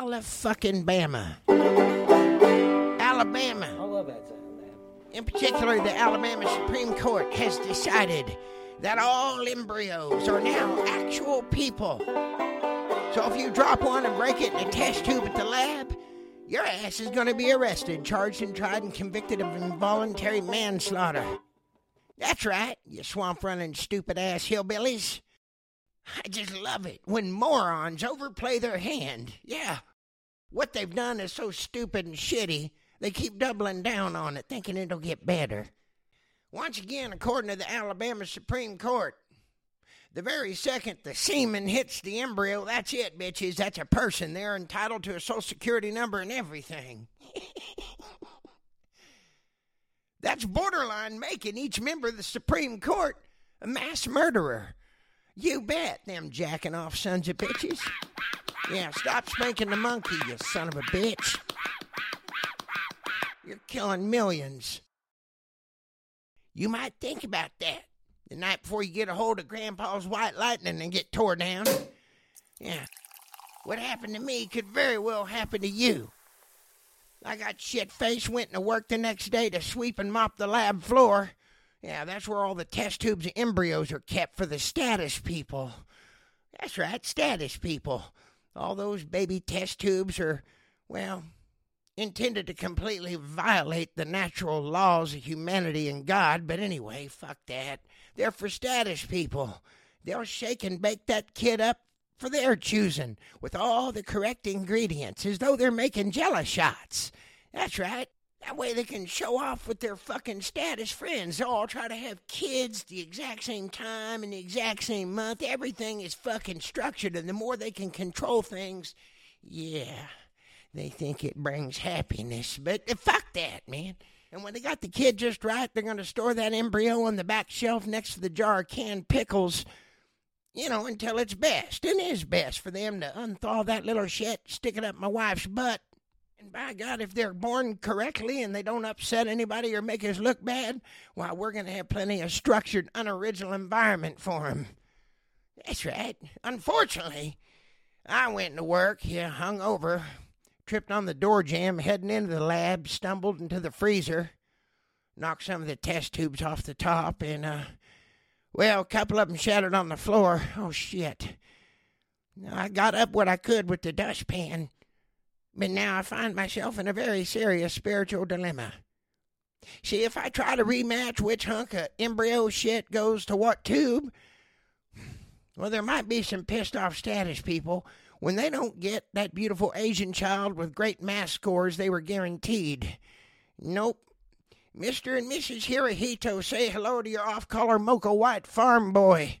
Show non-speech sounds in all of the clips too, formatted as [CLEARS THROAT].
Alabama. Alabama. I love that sound, man. In particular, the Alabama Supreme Court has decided that all embryos are now actual people. So if you drop one and break it in a test tube at the lab, your ass is going to be arrested, charged and tried and convicted of involuntary manslaughter. That's right, you swamp running stupid ass hillbillies. I just love it when morons overplay their hand. Yeah. What they've done is so stupid and shitty, they keep doubling down on it, thinking it'll get better. Once again, according to the Alabama Supreme Court, the very second the semen hits the embryo, that's it, bitches. That's a person. They're entitled to a social security number and everything. [LAUGHS] that's borderline making each member of the Supreme Court a mass murderer. You bet, them jacking off sons of bitches. Yeah, stop spanking the monkey, you son of a bitch. You're killing millions. You might think about that the night before you get a hold of Grandpa's white lightning and get tore down. Yeah. What happened to me could very well happen to you. I got shit faced, went to work the next day to sweep and mop the lab floor. Yeah, that's where all the test tubes and embryos are kept for the status people. That's right, status people. All those baby test tubes are, well, intended to completely violate the natural laws of humanity and God, but anyway, fuck that. They're for status people. They'll shake and bake that kid up for their choosing with all the correct ingredients as though they're making jello shots. That's right. That way they can show off with their fucking status friends. They'll all try to have kids the exact same time and the exact same month. Everything is fucking structured, and the more they can control things, yeah, they think it brings happiness. But uh, fuck that, man. And when they got the kid just right, they're going to store that embryo on the back shelf next to the jar of canned pickles, you know, until it's best. And is best for them to unthaw that little shit, stick it up my wife's butt. And by God, if they're born correctly and they don't upset anybody or make us look bad, why, we're going to have plenty of structured, unoriginal environment for them. That's right. Unfortunately, I went to work, yeah, hung over, tripped on the door jamb heading into the lab, stumbled into the freezer, knocked some of the test tubes off the top, and, uh, well, a couple of them shattered on the floor. Oh, shit. I got up what I could with the dustpan, but now I find myself in a very serious spiritual dilemma. See, if I try to rematch which hunk of embryo shit goes to what tube, well, there might be some pissed off status people when they don't get that beautiful Asian child with great math scores they were guaranteed. Nope. Mr. and Mrs. Hirohito say hello to your off color mocha white farm boy.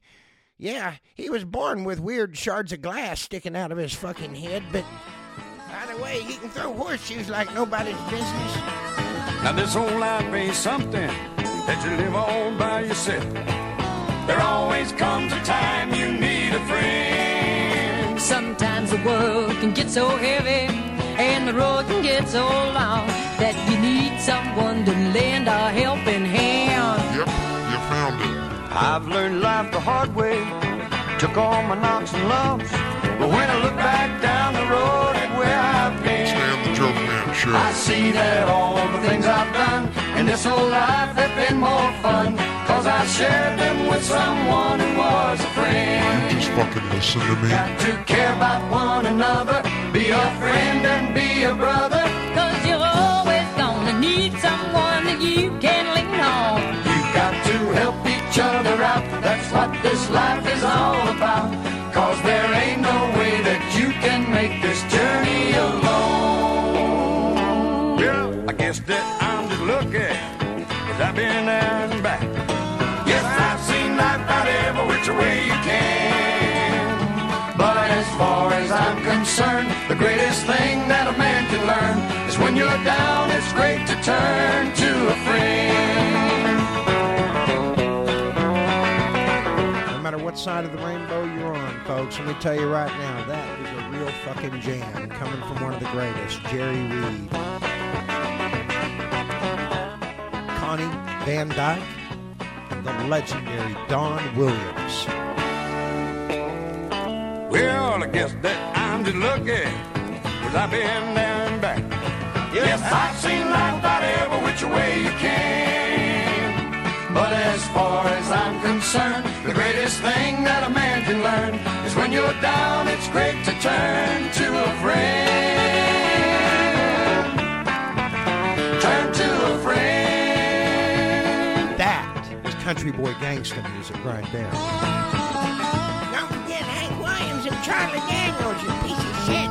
Yeah, he was born with weird shards of glass sticking out of his fucking head, but by way, he can throw horseshoes like nobody's business. Now this whole life ain't something that you live all by yourself. There always comes a time you need a friend. Sometimes the world can get so heavy and the road can get so long that you need someone to lend a helping hand. Yep, you found it. I've learned life the hard way, took all my knocks and lumps. But when I look back down the road Joke Man Show. I see that all the things I've done in this whole life have been more fun. Cause I shared them with someone who was a friend. You Just fucking listen to me. Got to care about one another, be a friend and be a brother. As far as I'm concerned, the greatest thing that a man can learn is when you're down, it's great to turn to a friend. No matter what side of the rainbow you're on, folks, let me tell you right now, that is a real fucking jam coming from one of the greatest, Jerry Reed. Connie Van Dyke, and the legendary Don Williams. Well, I guess that I'm just lucky. Cause I've been there and back. Yes, I've seen life about every which way you can. But as far as I'm concerned, the greatest thing that a man can learn is when you're down, it's great to turn to a friend. Turn to a friend. That is country boy gangster music right there. Charlie Daniels, you piece of shit.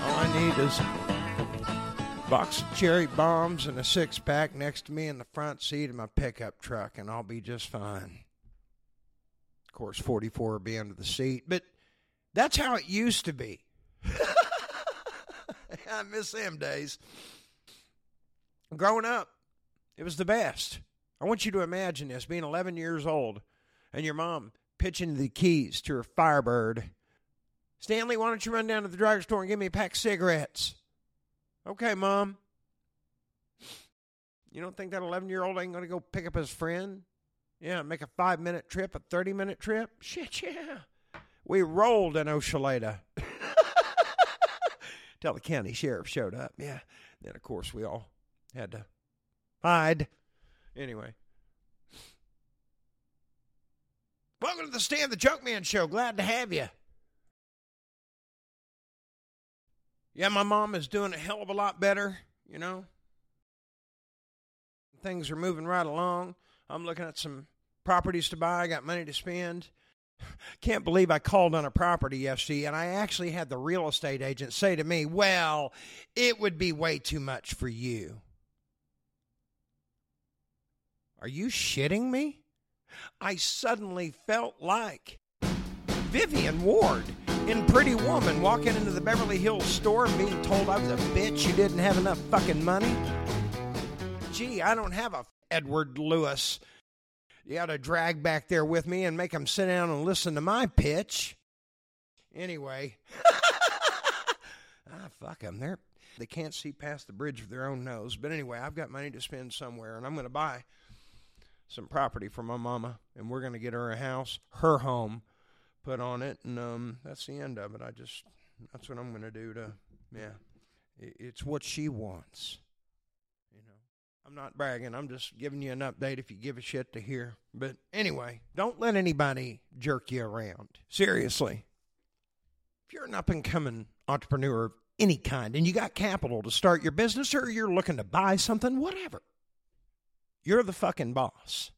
All I need is a box of cherry bombs and a six pack next to me in the front seat of my pickup truck, and I'll be just fine. Of course, 44 will be under the seat, but that's how it used to be. [LAUGHS] I miss them days. Growing up, it was the best. I want you to imagine this being 11 years old and your mom pitching the keys to her Firebird. Stanley, why don't you run down to the drugstore and give me a pack of cigarettes? Okay, Mom. You don't think that 11 year old ain't going to go pick up his friend? Yeah, make a five minute trip, a 30 minute trip? Shit, yeah. We rolled in Oshaleta. [LAUGHS] Till the county sheriff showed up. Yeah. Then, of course, we all had to hide. Anyway. Welcome to the Stand the Joke Man Show. Glad to have you. Yeah, my mom is doing a hell of a lot better, you know. Things are moving right along. I'm looking at some properties to buy. I got money to spend. Can't believe I called on a property yesterday and I actually had the real estate agent say to me, Well, it would be way too much for you. Are you shitting me? I suddenly felt like Vivian Ward in Pretty Woman walking into the Beverly Hills store and being told I was a bitch who didn't have enough fucking money. Gee, I don't have a Edward Lewis. You ought to drag back there with me and make them sit down and listen to my pitch. Anyway, [LAUGHS] ah, fuck them. They're they can't see past the bridge of their own nose. But anyway, I've got money to spend somewhere, and I'm going to buy some property for my mama, and we're going to get her a house, her home, put on it, and um, that's the end of it. I just that's what I'm going to do to, yeah. It's what she wants. I'm not bragging. I'm just giving you an update if you give a shit to hear. But anyway, don't let anybody jerk you around. Seriously. If you're an up and coming entrepreneur of any kind and you got capital to start your business or you're looking to buy something, whatever, you're the fucking boss.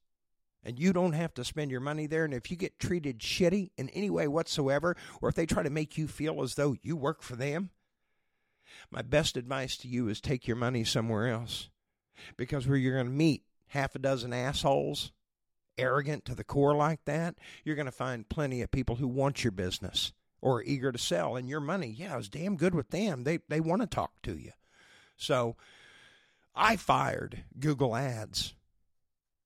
And you don't have to spend your money there. And if you get treated shitty in any way whatsoever, or if they try to make you feel as though you work for them, my best advice to you is take your money somewhere else. Because where you're going to meet half a dozen assholes, arrogant to the core like that, you're going to find plenty of people who want your business or are eager to sell. And your money, yeah, is damn good with them. They, they want to talk to you. So I fired Google Ads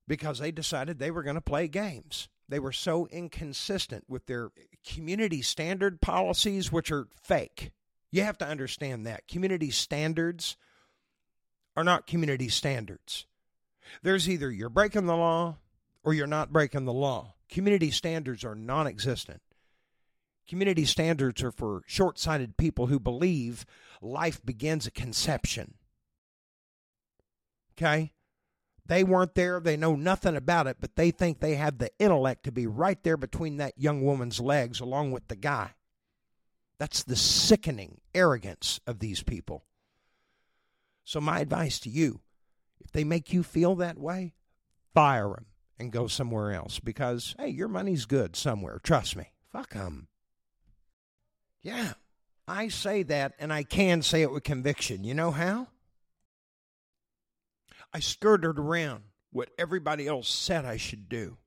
because they decided they were going to play games. They were so inconsistent with their community standard policies, which are fake. You have to understand that. Community standards are not community standards. There's either you're breaking the law or you're not breaking the law. Community standards are non existent. Community standards are for short sighted people who believe life begins at conception. Okay? They weren't there. They know nothing about it, but they think they have the intellect to be right there between that young woman's legs along with the guy. That's the sickening arrogance of these people. So, my advice to you if they make you feel that way, fire them and go somewhere else because, hey, your money's good somewhere. Trust me. Fuck them. Yeah, I say that, and I can say it with conviction. You know how? I skirted around what everybody else said I should do.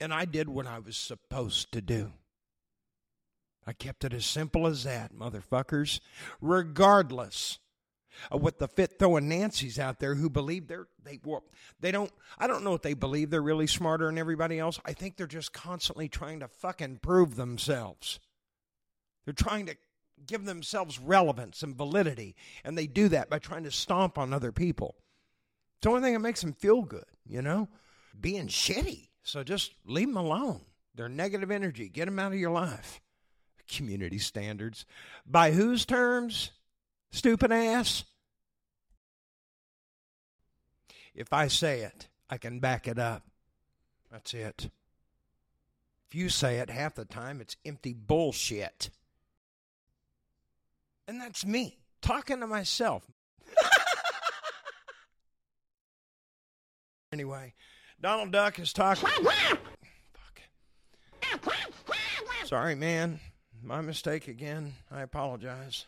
And I did what I was supposed to do. I kept it as simple as that, motherfuckers. Regardless Uh, of what the fit throwing Nancy's out there who believe they're they well, they don't I don't know what they believe they're really smarter than everybody else. I think they're just constantly trying to fucking prove themselves. They're trying to give themselves relevance and validity. And they do that by trying to stomp on other people. It's the only thing that makes them feel good, you know? Being shitty. So just leave them alone. They're negative energy. Get them out of your life. Community standards. By whose terms? Stupid ass. If I say it, I can back it up. That's it. If you say it half the time, it's empty bullshit. And that's me talking to myself. [LAUGHS] anyway, Donald Duck is talking. Sorry, man. My mistake again. I apologize.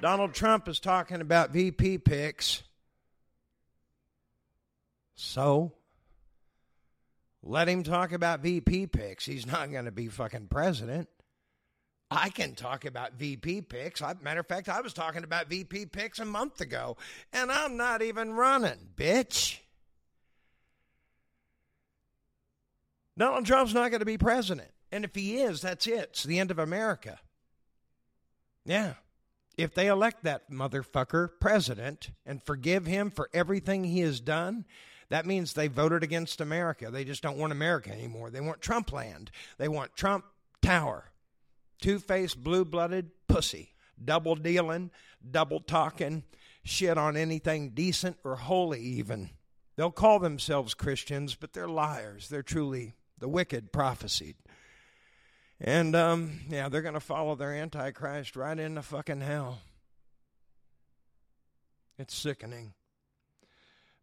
Donald Trump is talking about VP picks. So, let him talk about VP picks. He's not going to be fucking president. I can talk about VP picks. I, matter of fact, I was talking about VP picks a month ago, and I'm not even running, bitch. Donald Trump's not going to be president. And if he is, that's it. It's the end of America. Yeah. If they elect that motherfucker president and forgive him for everything he has done, that means they voted against America. They just don't want America anymore. They want Trump land. They want Trump Tower. Two faced, blue blooded pussy. Double dealing, double talking, shit on anything decent or holy, even. They'll call themselves Christians, but they're liars. They're truly the wicked prophesied. And um, yeah, they're going to follow their Antichrist right into fucking hell. It's sickening.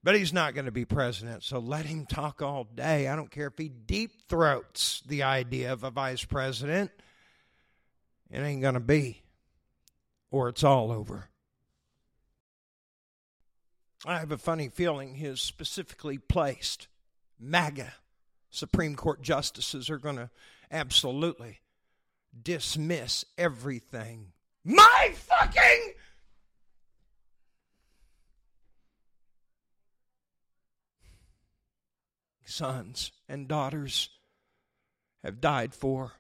But he's not going to be president, so let him talk all day. I don't care if he deep throats the idea of a vice president. It ain't going to be, or it's all over. I have a funny feeling his specifically placed MAGA Supreme Court justices are going to absolutely dismiss everything. My fucking sons and daughters have died for.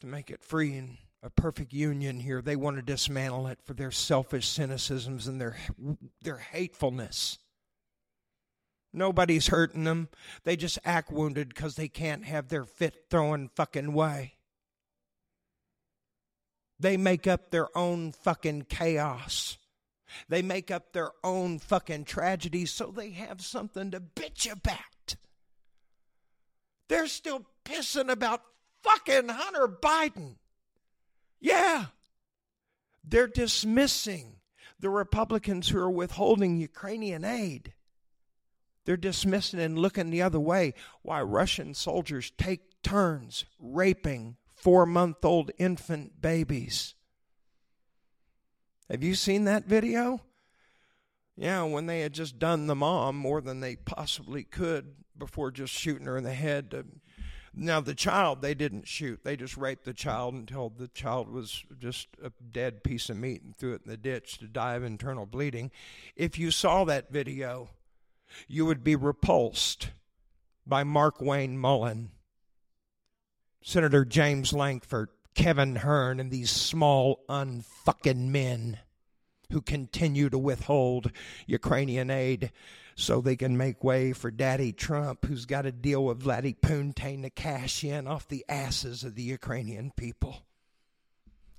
To make it free and a perfect union here, they want to dismantle it for their selfish cynicisms and their their hatefulness. Nobody's hurting them. They just act wounded because they can't have their fit throwing fucking way. They make up their own fucking chaos. They make up their own fucking tragedies so they have something to bitch about. They're still pissing about fucking Hunter Biden. Yeah. They're dismissing the Republicans who are withholding Ukrainian aid. They're dismissing and looking the other way why Russian soldiers take turns raping four month old infant babies. Have you seen that video? Yeah, when they had just done the mom more than they possibly could before just shooting her in the head. To, now, the child, they didn't shoot. They just raped the child until the child was just a dead piece of meat and threw it in the ditch to die of internal bleeding. If you saw that video, you would be repulsed by Markwayne Mullin, Senator James Lankford, Kevin Hern, and these small, unfucking men who continue to withhold Ukrainian aid so they can make way for Daddy Trump, who's got to deal with Vladdy Putin to cash in off the asses of the Ukrainian people.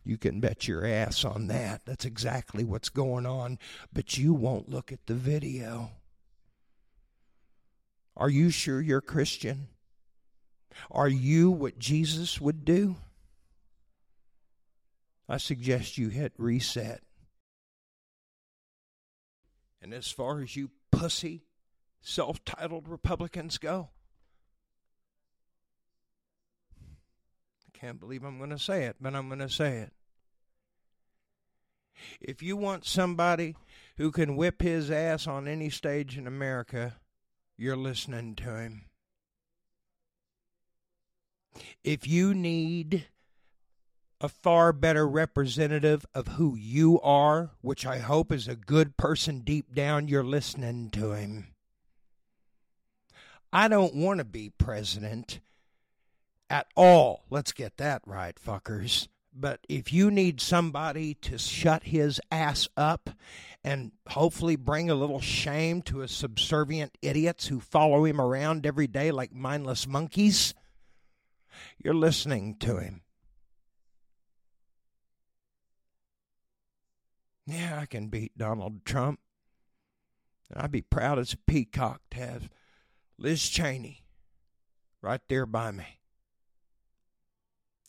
You can bet your ass on that. That's exactly what's going on. But you won't look at the video. Are you sure you're Christian? Are you what Jesus would do? I suggest you hit reset. And as far as you pussy, self titled Republicans go, I can't believe I'm going to say it, but I'm going to say it. If you want somebody who can whip his ass on any stage in America, you're listening to him. If you need a far better representative of who you are, which I hope is a good person deep down, you're listening to him. I don't want to be president at all. Let's get that right, fuckers. But if you need somebody to shut his ass up and hopefully bring a little shame to his subservient idiots who follow him around every day like mindless monkeys, you're listening to him. Yeah, I can beat Donald Trump. I'd be proud as a peacock to have Liz Cheney right there by me.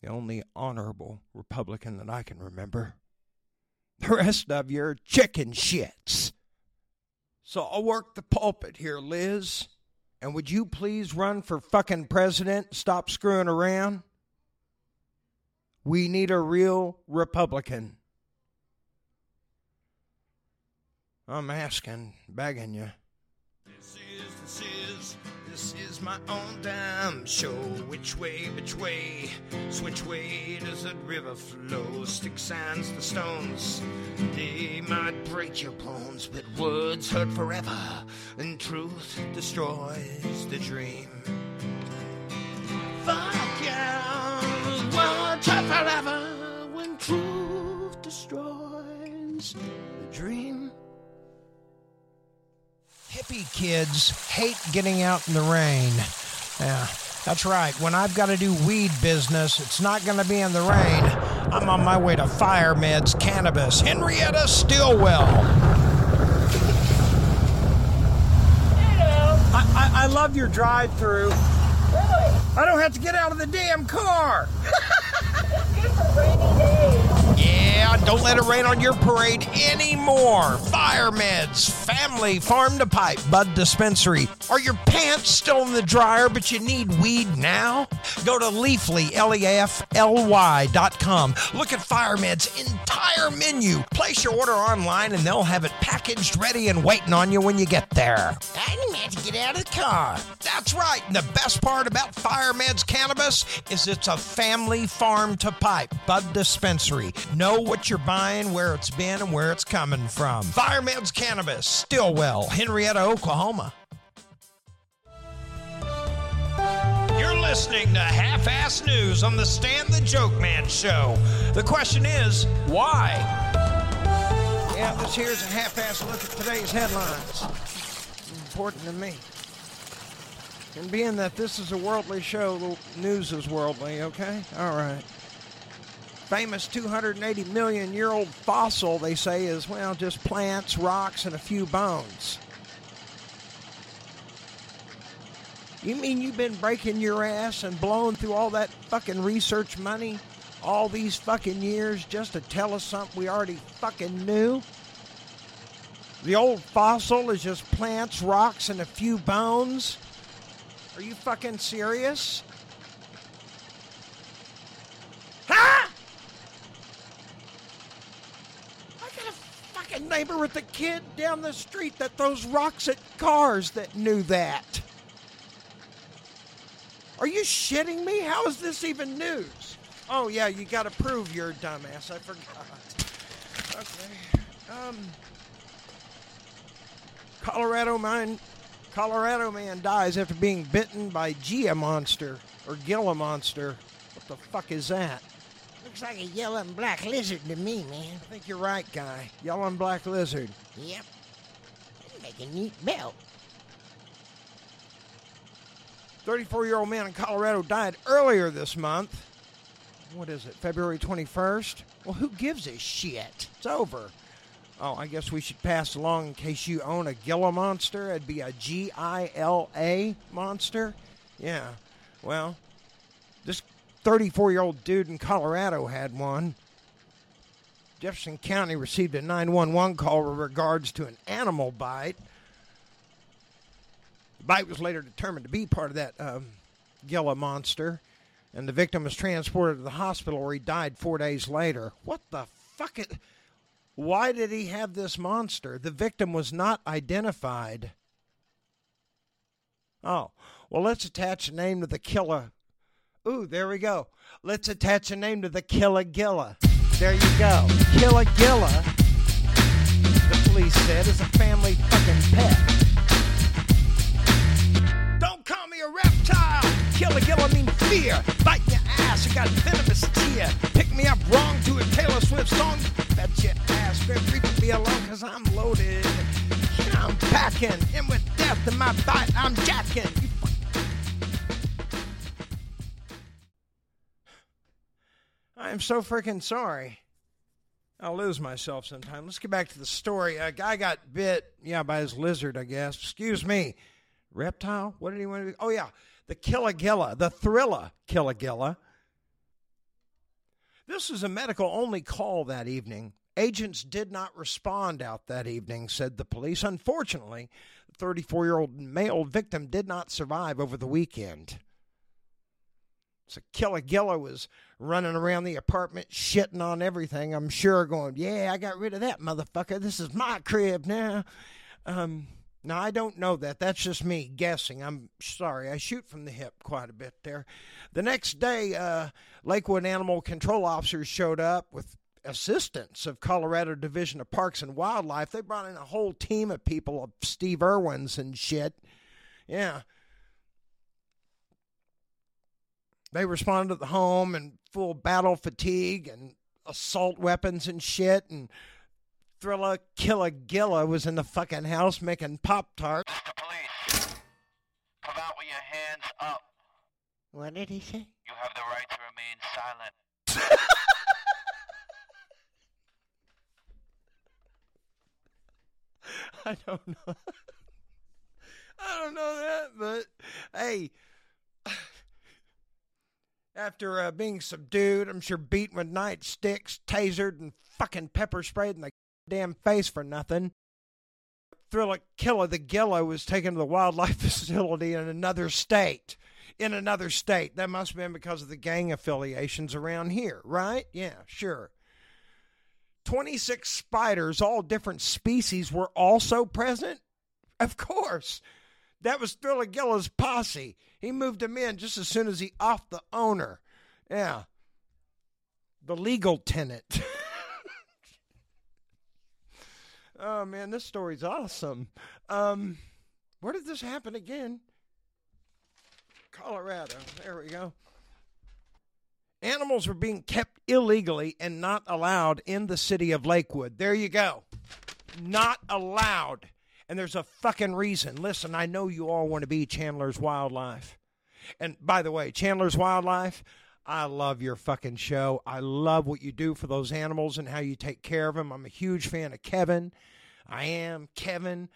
The only honorable Republican that I can remember. The rest of you are chicken shits. So I'll work the pulpit here, Liz. And would you please run for fucking president? Stop screwing around. We need a real Republican. I'm asking, begging you. My own damn show. Which way, which way, which way does that river flow? Stick sands the stones, they might break your bones, but words hurt forever, and truth destroys the dream. Fuck yeah, words hurt forever, when truth destroys the dream. Hippie kids hate getting out in the rain. Yeah, that's right. When I've got to do weed business, it's not going to be in the rain. I'm on my way to Fire Meds Cannabis. Henrietta Stillwell. I, I, I love your drive through. Really? I don't have to get out of the damn car. [LAUGHS] Yeah, don't let it rain on your parade anymore. Fire meds, family, farm to pipe, bud dispensary. Are your pants still in the dryer, but you need weed now? Go to Leafly, L E F L Y dot com. Look at Fire Med's entire menu. Place your order online and they'll have it packaged, ready, and waiting on you when you get there. I have to get out of the car. That's right. And the best part about Fire Med's cannabis is it's a family farm to pipe, bud dispensary. Know what you're buying, where it's been, and where it's coming from. Fire Med's Cannabis, Stillwell, Henrietta, Oklahoma. You're listening to Half Ass News on the Stand the Joke Man show. The question is, why? Yeah, this here's a half ass look at today's headlines. Important to me. And being that this is a worldly show, the news is worldly, okay? All right. Famous 280 million year old fossil, they say, is, well, just plants, rocks, and a few bones. You mean you've been breaking your ass and blowing through all that fucking research money all these fucking years just to tell us something we already fucking knew? The old fossil is just plants, rocks, and a few bones? Are you fucking serious? Huh? I got a fucking neighbor with the kid down the street that throws rocks at cars that knew that. Are you shitting me? How is this even news? Oh yeah, you got to prove you're a dumbass. I forgot. Okay. Um. Colorado man, Colorado man dies after being bitten by Gia monster or Gila monster. What the fuck is that? Looks like a yellow and black lizard to me, man. I think you're right, guy. Yellow and black lizard. Yep. Make a neat belt. 34 year old man in Colorado died earlier this month. What is it, February 21st? Well, who gives a shit? It's over. Oh, I guess we should pass along in case you own a Gila monster. It'd be a G I L A monster. Yeah. Well, 34 year old dude in Colorado had one. Jefferson County received a 911 call with regards to an animal bite. The bite was later determined to be part of that um, Gila monster, and the victim was transported to the hospital where he died four days later. What the fuck? It, why did he have this monster? The victim was not identified. Oh, well, let's attach a name to the killer. Ooh, there we go. Let's attach a name to the Killa Gilla. There you go. Killa Gilla, the police said, is a family fucking pet. Don't come Kill a gill, I mean fear. Bite your ass, I got venomous tear. Pick me up wrong to a Taylor Swift song. Bet your ass, to be alone, cause I'm loaded. I'm packing, and with death in my bite, I'm jacking. You I am so freaking sorry. I'll lose myself sometime. Let's get back to the story. A guy got bit, yeah, by his lizard, I guess. Excuse me. Reptile? What did he want to be? Oh, yeah. The Killigilla, the Thrilla Killigilla. This was a medical only call that evening. Agents did not respond out that evening, said the police. Unfortunately, the 34 year old male victim did not survive over the weekend. So Killigilla was running around the apartment shitting on everything. I'm sure going, yeah, I got rid of that motherfucker. This is my crib now. Um, now I don't know that. That's just me guessing. I'm sorry. I shoot from the hip quite a bit there. The next day, uh, Lakewood animal control officers showed up with assistance of Colorado Division of Parks and Wildlife. They brought in a whole team of people of Steve Irwins and shit. Yeah. They responded to the home and full battle fatigue and assault weapons and shit. And Thrilla Killigilla was in the fucking house making Pop Tarts. Mr. Police, come out with your hands up. What did he say? You have the right to remain silent. [LAUGHS] I don't know. [LAUGHS] I don't know that, but hey, after uh, being subdued, I'm sure beaten with nightsticks, tasered, and fucking pepper sprayed in the damn face for nothing. Thriller Killer the Gilla was taken to the wildlife [LAUGHS] facility in another state. In another state. That must have been because of the gang affiliations around here, right? Yeah, sure. 26 spiders, all different species, were also present? Of course. That was Thriller Gilla's posse. He moved him in just as soon as he off the owner. Yeah. The legal tenant. [LAUGHS] oh man, this story's awesome. Um where did this happen again? Colorado. There we go. Animals were being kept illegally and not allowed in the city of Lakewood. There you go. Not allowed. And there's a fucking reason. Listen, I know you all want to be Chandler's Wildlife. And by the way, Chandler's Wildlife, I love your fucking show. I love what you do for those animals and how you take care of them. I'm a huge fan of Kevin. I am Kevin.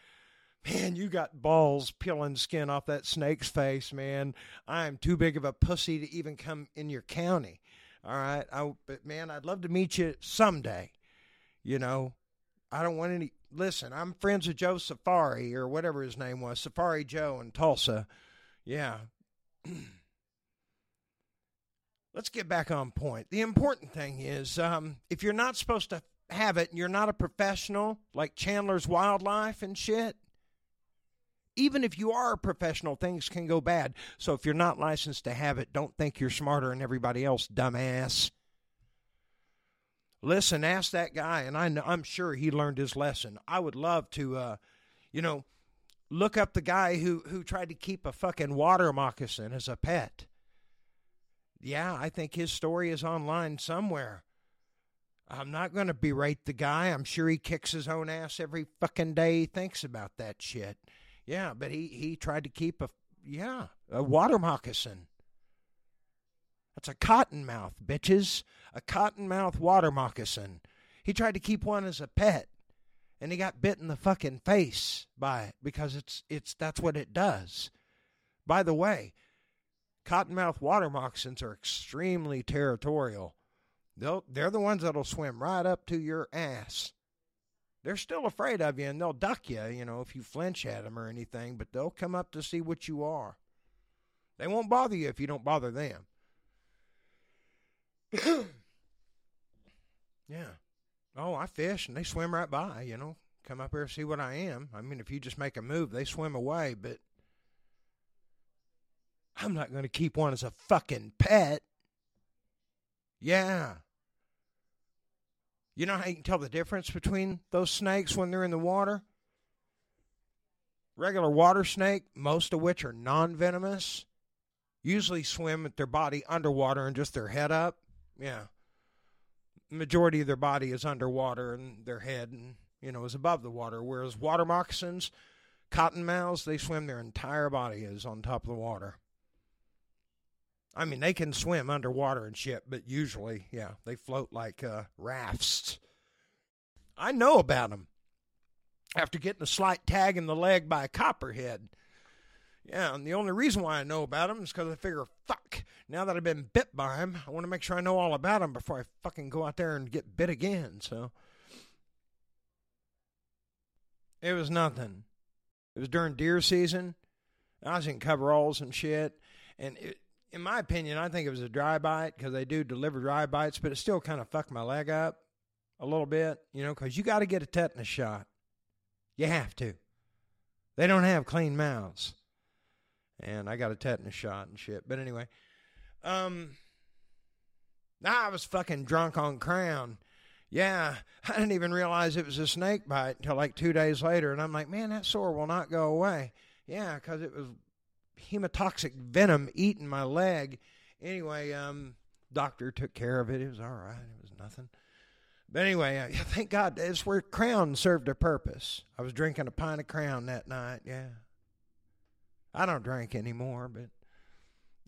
Man, you got balls peeling skin off that snake's face, man. I'm too big of a pussy to even come in your county. All right. I, but man, I'd love to meet you someday. You know, I don't want any. Listen, I'm friends with Joe Safari or whatever his name was, Safari Joe in Tulsa. Yeah. [CLEARS THROAT] Let's get back on point. The important thing is um, if you're not supposed to have it and you're not a professional like Chandler's Wildlife and shit, even if you are a professional, things can go bad. So if you're not licensed to have it, don't think you're smarter than everybody else, dumbass. Listen, ask that guy, and I know, I'm sure he learned his lesson. I would love to, uh, you know, look up the guy who who tried to keep a fucking water moccasin as a pet. Yeah, I think his story is online somewhere. I'm not going to berate the guy. I'm sure he kicks his own ass every fucking day he thinks about that shit. Yeah, but he he tried to keep a yeah a water moccasin. That's a cottonmouth, bitches. A cottonmouth water moccasin. He tried to keep one as a pet, and he got bit in the fucking face by it because it's it's that's what it does. By the way, cottonmouth water moccasins are extremely territorial. They'll they're the ones that'll swim right up to your ass. They're still afraid of you and they'll duck you, you know, if you flinch at them or anything, but they'll come up to see what you are. They won't bother you if you don't bother them. [COUGHS] yeah. Oh, I fish and they swim right by, you know. Come up here and see what I am. I mean, if you just make a move, they swim away, but I'm not going to keep one as a fucking pet. Yeah. You know how you can tell the difference between those snakes when they're in the water? Regular water snake, most of which are non venomous. usually swim with their body underwater and just their head up. Yeah. Majority of their body is underwater and their head and you know is above the water. Whereas water moccasins, cottonmouths, they swim their entire body is on top of the water. I mean, they can swim underwater and shit, but usually, yeah, they float like uh, rafts. I know about them after getting a slight tag in the leg by a copperhead. Yeah, and the only reason why I know about them is because I figure, fuck, now that I've been bit by him, I want to make sure I know all about them before I fucking go out there and get bit again. So it was nothing. It was during deer season. I was in coveralls and shit, and it, in my opinion, I think it was a dry bite because they do deliver dry bites, but it still kind of fucked my leg up a little bit, you know, because you got to get a tetanus shot. You have to. They don't have clean mouths. And I got a tetanus shot and shit. But anyway, um, I was fucking drunk on Crown. Yeah, I didn't even realize it was a snake bite until like two days later. And I'm like, man, that sore will not go away. Yeah, because it was hemotoxic venom eating my leg. Anyway, um, doctor took care of it. It was all right. It was nothing. But anyway, [LAUGHS] thank God it's where Crown served a purpose. I was drinking a pint of Crown that night. Yeah, I don't drink anymore, but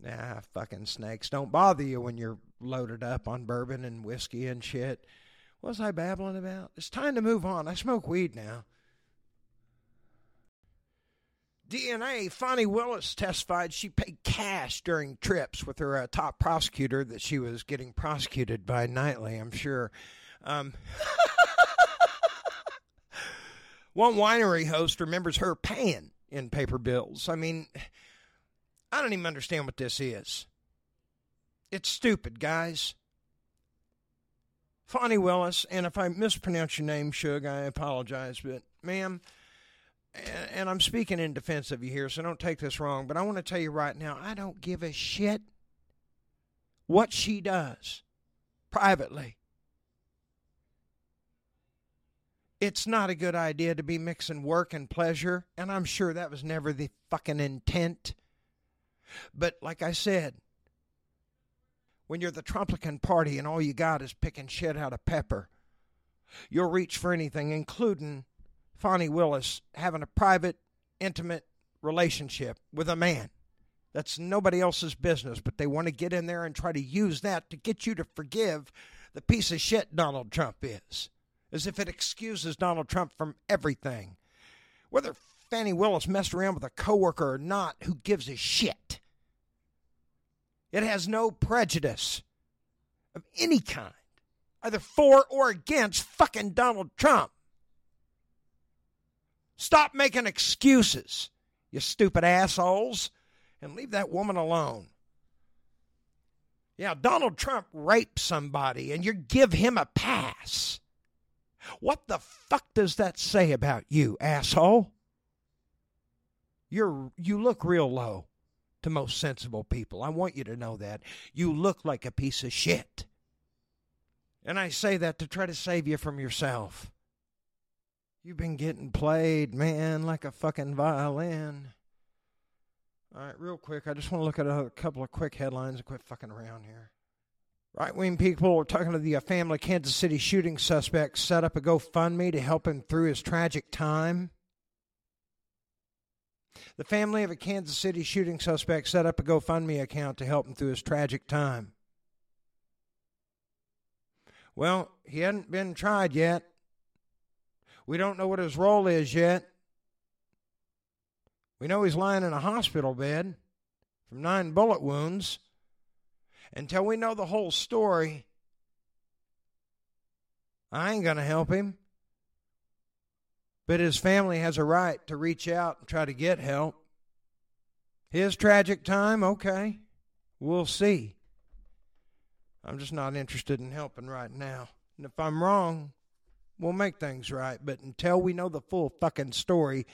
nah, fucking snakes don't bother you when you're loaded up on bourbon and whiskey and shit. What was I babbling about? It's time to move on. I smoke weed now. DNA, Fani Willis testified she paid cash during trips with her uh, top prosecutor that she was getting prosecuted by nightly, I'm sure. Um, [LAUGHS] one winery host remembers her paying in paper bills. I mean, I don't even understand what this is. It's stupid, guys. Fani Willis, and if I mispronounce your name, Shug, I apologize, but ma'am, and I'm speaking in defense of you here, so don't take this wrong, but I want to tell you right now, I don't give a shit what she does privately. It's not a good idea to be mixing work and pleasure, and I'm sure that was never the fucking intent. But like I said, when you're the Trumplican party and all you got is picking shit out of pepper, you'll reach for anything, including Fani Willis having a private, intimate relationship with a man. That's nobody else's business, but they want to get in there and try to use that to get you to forgive the piece of shit Donald Trump is. As if it excuses Donald Trump from everything. Whether Fani Willis messed around with a coworker or not, who gives a shit? It has no prejudice of any kind, either for or against fucking Donald Trump. Stop making excuses, you stupid assholes, and leave that woman alone. Yeah, Donald Trump raped somebody and you give him a pass. What the fuck does that say about you, asshole? You're you look real low to most sensible people. I want you to know that. You look like a piece of shit. And I say that to try to save you from yourself. You've been getting played, man, like a fucking violin. All right, real quick, I just want to look at a couple of quick headlines and quit fucking around here. Right wing people are talking to the uh, family Kansas City shooting suspect set up a GoFundMe to help him through his tragic time. The family of a Kansas City shooting suspect set up a GoFundMe account to help him through his tragic time. Well, he hadn't been tried yet. We don't know what his role is yet. We know he's lying in a hospital bed from nine bullet wounds. Until we know the whole story, I ain't going to help him. But his family has a right to reach out and try to get help. His tragic time, okay, we'll see. I'm just not interested in helping right now. And if I'm wrong, we'll make things right. But until we know the full fucking story,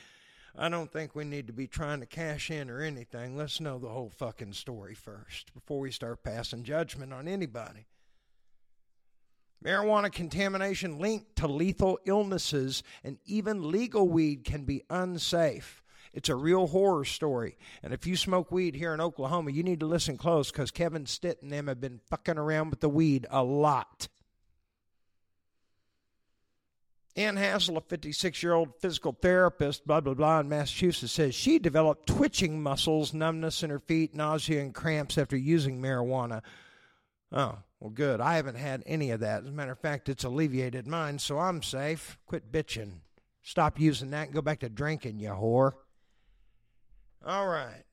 I don't think we need to be trying to cash in or anything. Let's know the whole fucking story first before we start passing judgment on anybody. Marijuana contamination linked to lethal illnesses, and even legal weed can be unsafe. It's a real horror story. And if you smoke weed here in Oklahoma, you need to listen close because Kevin Stitt and them have been fucking around with the weed a lot. Ann Hassel, a 56 year old physical therapist, blah, blah, blah, in Massachusetts, says she developed twitching muscles, numbness in her feet, nausea, and cramps after using marijuana. Oh, well, good. I haven't had any of that. As a matter of fact, it's alleviated mine, so I'm safe. Quit bitching. Stop using that and go back to drinking, you whore. All right.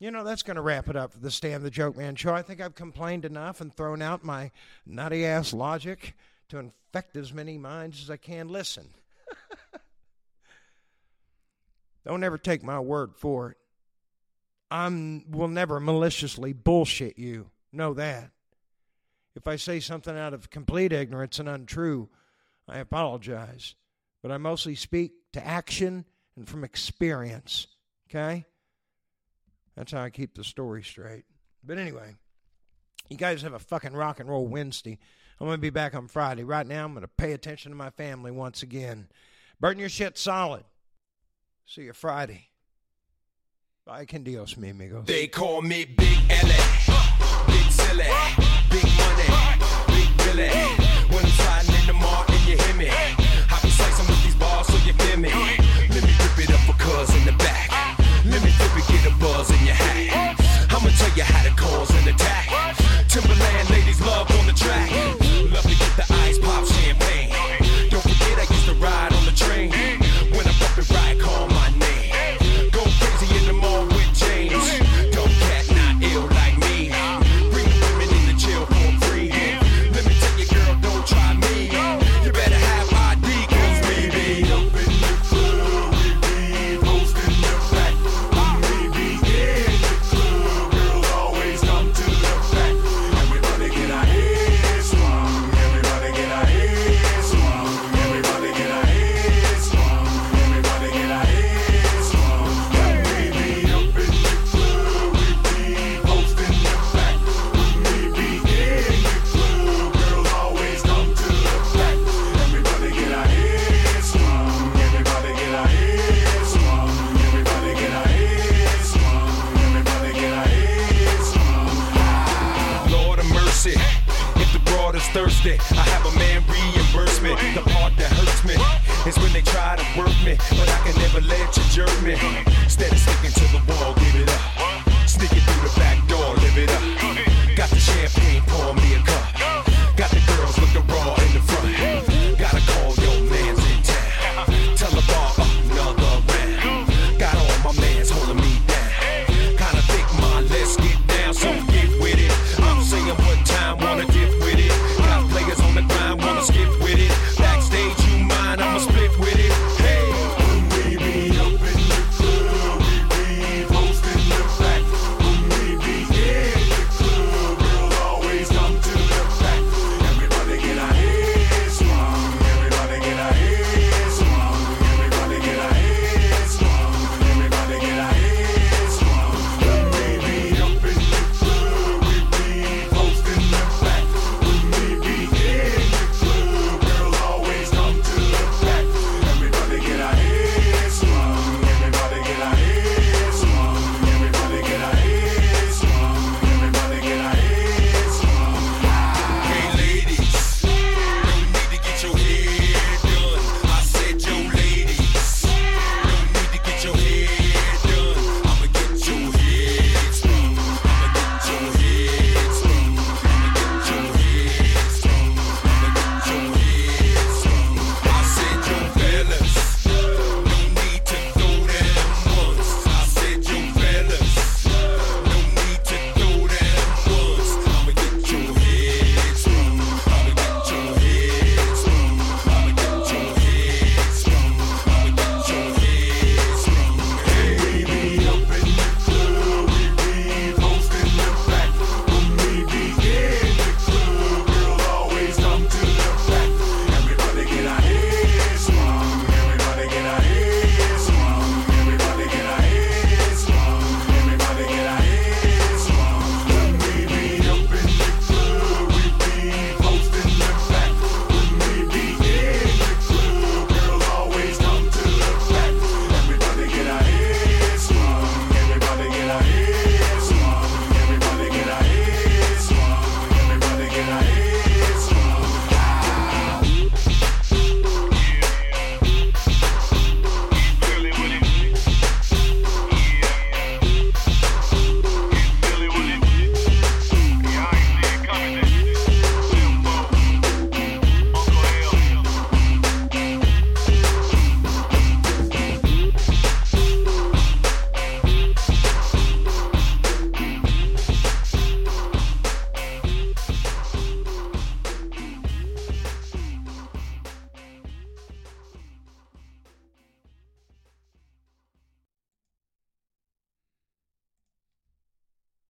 You know, that's going to wrap it up for the Stand the Joke Man show. I think I've complained enough and thrown out my nutty ass logic to infect as many minds as I can. Listen. [LAUGHS] Don't ever take my word for it. I will never maliciously bullshit you. Know that. If I say something out of complete ignorance and untrue, I apologize. But I mostly speak to action and from experience. Okay? That's how I keep the story straight. But anyway, you guys have a fucking rock and roll Wednesday. I'm going to be back on Friday. Right now, I'm going to pay attention to my family once again. Burn your shit solid. See you Friday. Bye, can Dios mi amigos. They call me Big LA, Big Silly,